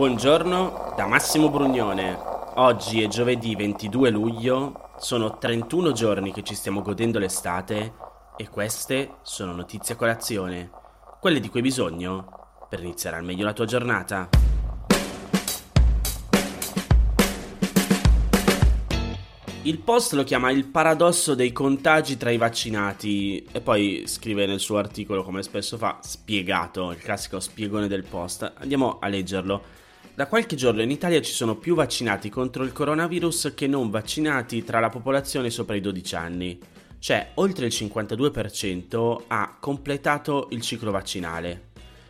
Buongiorno da Massimo Brugnone. Oggi è giovedì 22 luglio, sono 31 giorni che ci stiamo godendo l'estate e queste sono notizie a colazione, quelle di cui hai bisogno per iniziare al meglio la tua giornata. Il post lo chiama il paradosso dei contagi tra i vaccinati e poi scrive nel suo articolo, come spesso fa, spiegato, il classico spiegone del post. Andiamo a leggerlo. Da qualche giorno in Italia ci sono più vaccinati contro il coronavirus che non vaccinati tra la popolazione sopra i 12 anni. Cioè, oltre il 52% ha completato il ciclo vaccinale.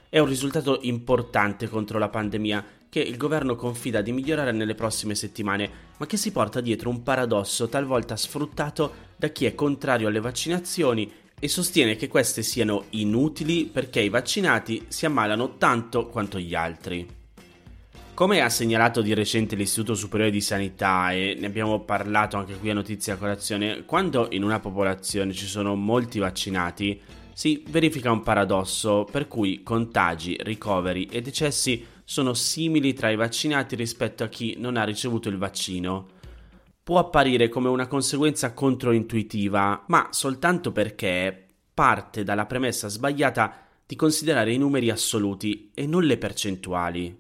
È un risultato importante contro la pandemia che il governo confida di migliorare nelle prossime settimane, ma che si porta dietro un paradosso talvolta sfruttato da chi è contrario alle vaccinazioni e sostiene che queste siano inutili perché i vaccinati si ammalano tanto quanto gli altri. Come ha segnalato di recente l'Istituto Superiore di Sanità e ne abbiamo parlato anche qui a Notizia Colazione, quando in una popolazione ci sono molti vaccinati, si verifica un paradosso per cui contagi, ricoveri e decessi sono simili tra i vaccinati rispetto a chi non ha ricevuto il vaccino. Può apparire come una conseguenza controintuitiva, ma soltanto perché parte dalla premessa sbagliata di considerare i numeri assoluti e non le percentuali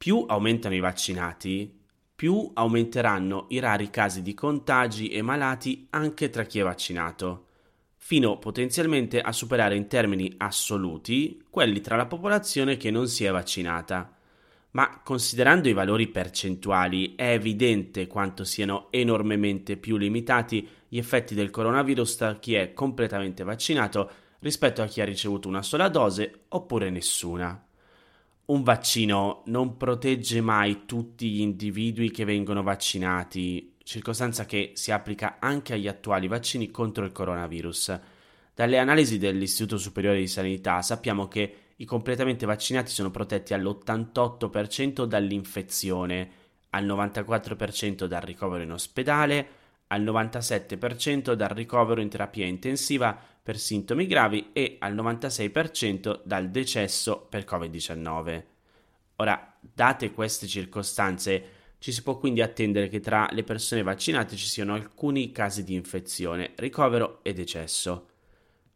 più aumentano i vaccinati, più aumenteranno i rari casi di contagi e malati anche tra chi è vaccinato, fino potenzialmente a superare in termini assoluti quelli tra la popolazione che non si è vaccinata. Ma considerando i valori percentuali è evidente quanto siano enormemente più limitati gli effetti del coronavirus tra chi è completamente vaccinato rispetto a chi ha ricevuto una sola dose oppure nessuna un vaccino non protegge mai tutti gli individui che vengono vaccinati, circostanza che si applica anche agli attuali vaccini contro il coronavirus. Dalle analisi dell'Istituto Superiore di Sanità sappiamo che i completamente vaccinati sono protetti all'88% dall'infezione, al 94% dal ricovero in ospedale, al 97% dal ricovero in terapia intensiva per sintomi gravi e al 96% dal decesso per Covid-19. Ora, date queste circostanze, ci si può quindi attendere che tra le persone vaccinate ci siano alcuni casi di infezione, ricovero e decesso.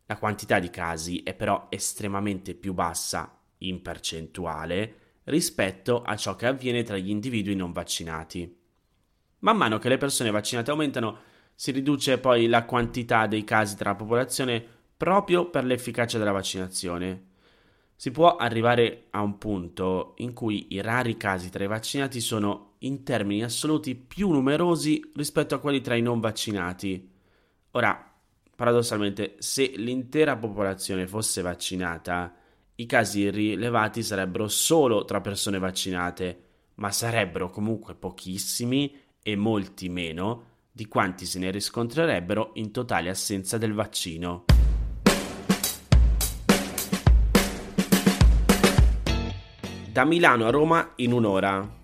La quantità di casi è però estremamente più bassa in percentuale rispetto a ciò che avviene tra gli individui non vaccinati. Man mano che le persone vaccinate aumentano, si riduce poi la quantità dei casi tra la popolazione proprio per l'efficacia della vaccinazione. Si può arrivare a un punto in cui i rari casi tra i vaccinati sono in termini assoluti più numerosi rispetto a quelli tra i non vaccinati. Ora, paradossalmente, se l'intera popolazione fosse vaccinata, i casi rilevati sarebbero solo tra persone vaccinate, ma sarebbero comunque pochissimi e molti meno di quanti se ne riscontrerebbero in totale assenza del vaccino. Da Milano a Roma in un'ora.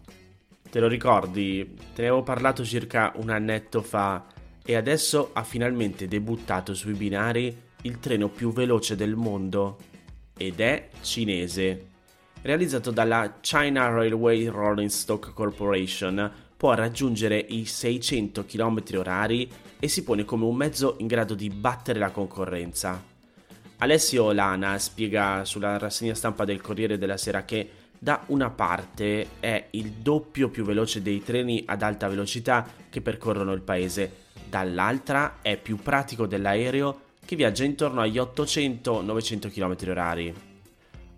Te lo ricordi? Te ne avevo parlato circa un annetto fa e adesso ha finalmente debuttato sui binari il treno più veloce del mondo ed è cinese. Realizzato dalla China Railway Rolling Stock Corporation, può raggiungere i 600 km h e si pone come un mezzo in grado di battere la concorrenza. Alessio Lana spiega sulla rassegna stampa del Corriere della Sera che da una parte è il doppio più veloce dei treni ad alta velocità che percorrono il paese, dall'altra è più pratico dell'aereo che viaggia intorno agli 800-900 km h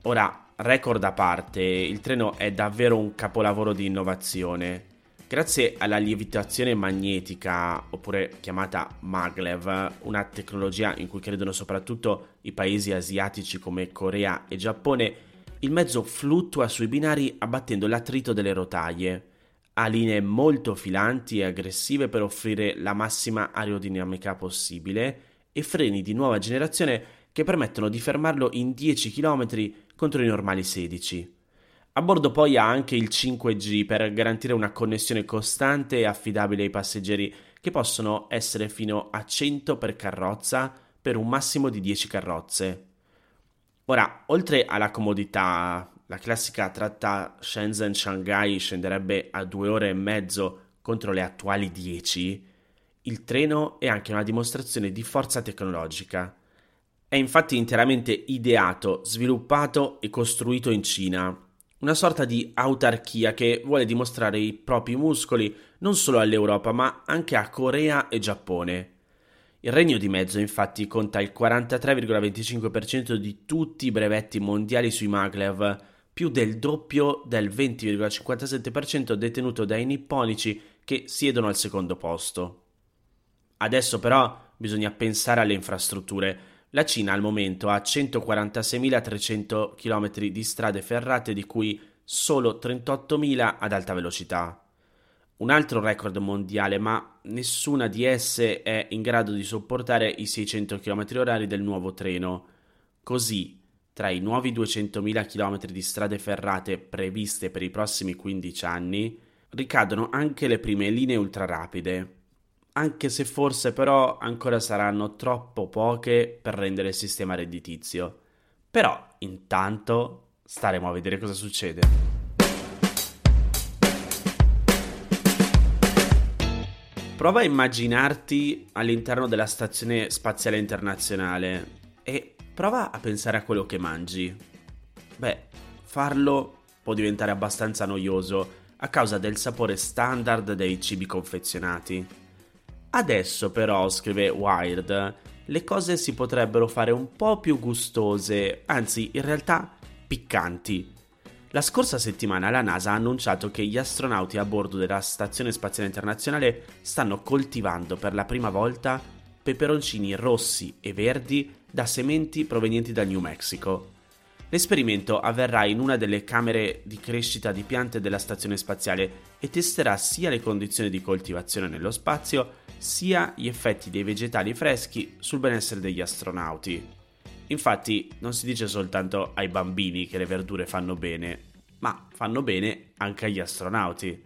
Ora, record a parte, il treno è davvero un capolavoro di innovazione. Grazie alla lievitazione magnetica, oppure chiamata maglev, una tecnologia in cui credono soprattutto i paesi asiatici come Corea e Giappone, il mezzo fluttua sui binari abbattendo l'attrito delle rotaie. Ha linee molto filanti e aggressive per offrire la massima aerodinamica possibile e freni di nuova generazione che permettono di fermarlo in 10 km contro i normali 16. A bordo poi ha anche il 5G per garantire una connessione costante e affidabile ai passeggeri che possono essere fino a 100 per carrozza per un massimo di 10 carrozze. Ora, oltre alla comodità, la classica tratta Shenzhen-Shanghai scenderebbe a due ore e mezzo contro le attuali 10, il treno è anche una dimostrazione di forza tecnologica. È infatti interamente ideato, sviluppato e costruito in Cina, una sorta di autarchia che vuole dimostrare i propri muscoli non solo all'Europa ma anche a Corea e Giappone. Il Regno di Mezzo infatti conta il 43,25% di tutti i brevetti mondiali sui maglev, più del doppio del 20,57% detenuto dai nipponici che siedono al secondo posto. Adesso però bisogna pensare alle infrastrutture. La Cina al momento ha 146.300 km di strade ferrate di cui solo 38.000 ad alta velocità. Un altro record mondiale, ma nessuna di esse è in grado di sopportare i 600 km h del nuovo treno. Così, tra i nuovi 200.000 km di strade ferrate previste per i prossimi 15 anni, ricadono anche le prime linee ultrarapide, anche se forse però ancora saranno troppo poche per rendere il sistema redditizio. Però intanto staremo a vedere cosa succede. Prova a immaginarti all'interno della Stazione Spaziale Internazionale e prova a pensare a quello che mangi. Beh, farlo può diventare abbastanza noioso a causa del sapore standard dei cibi confezionati. Adesso però, scrive Wired, le cose si potrebbero fare un po' più gustose, anzi in realtà piccanti. La scorsa settimana la NASA ha annunciato che gli astronauti a bordo della Stazione Spaziale Internazionale stanno coltivando per la prima volta peperoncini rossi e verdi da sementi provenienti dal New Mexico. L'esperimento avverrà in una delle camere di crescita di piante della stazione spaziale e testerà sia le condizioni di coltivazione nello spazio, sia gli effetti dei vegetali freschi sul benessere degli astronauti. Infatti non si dice soltanto ai bambini che le verdure fanno bene, ma fanno bene anche agli astronauti.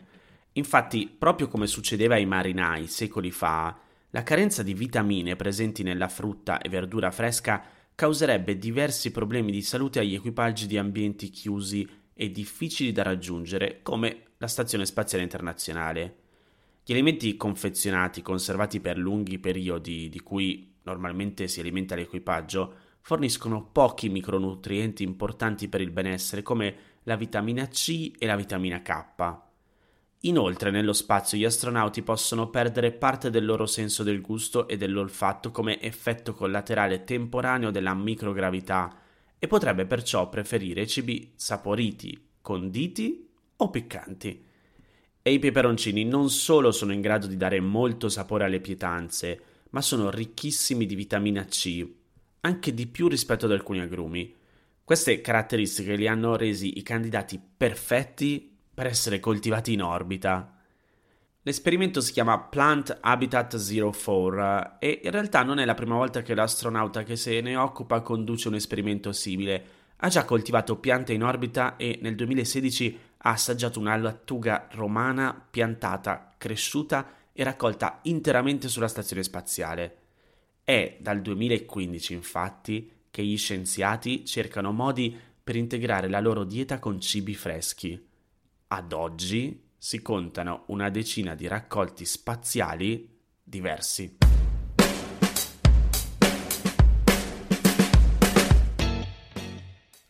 Infatti, proprio come succedeva ai marinai secoli fa, la carenza di vitamine presenti nella frutta e verdura fresca causerebbe diversi problemi di salute agli equipaggi di ambienti chiusi e difficili da raggiungere, come la Stazione Spaziale Internazionale. Gli alimenti confezionati, conservati per lunghi periodi, di cui normalmente si alimenta l'equipaggio, forniscono pochi micronutrienti importanti per il benessere, come la vitamina C e la vitamina K. Inoltre, nello spazio gli astronauti possono perdere parte del loro senso del gusto e dell'olfatto come effetto collaterale temporaneo della microgravità e potrebbe perciò preferire cibi saporiti, conditi o piccanti. E i peperoncini non solo sono in grado di dare molto sapore alle pietanze, ma sono ricchissimi di vitamina C, anche di più rispetto ad alcuni agrumi. Queste caratteristiche li hanno resi i candidati perfetti per essere coltivati in orbita. L'esperimento si chiama Plant Habitat 04 e in realtà non è la prima volta che l'astronauta che se ne occupa conduce un esperimento simile. Ha già coltivato piante in orbita e nel 2016 ha assaggiato una lattuga romana piantata, cresciuta e raccolta interamente sulla stazione spaziale. È dal 2015 infatti che gli scienziati cercano modi per integrare la loro dieta con cibi freschi. Ad oggi si contano una decina di raccolti spaziali diversi.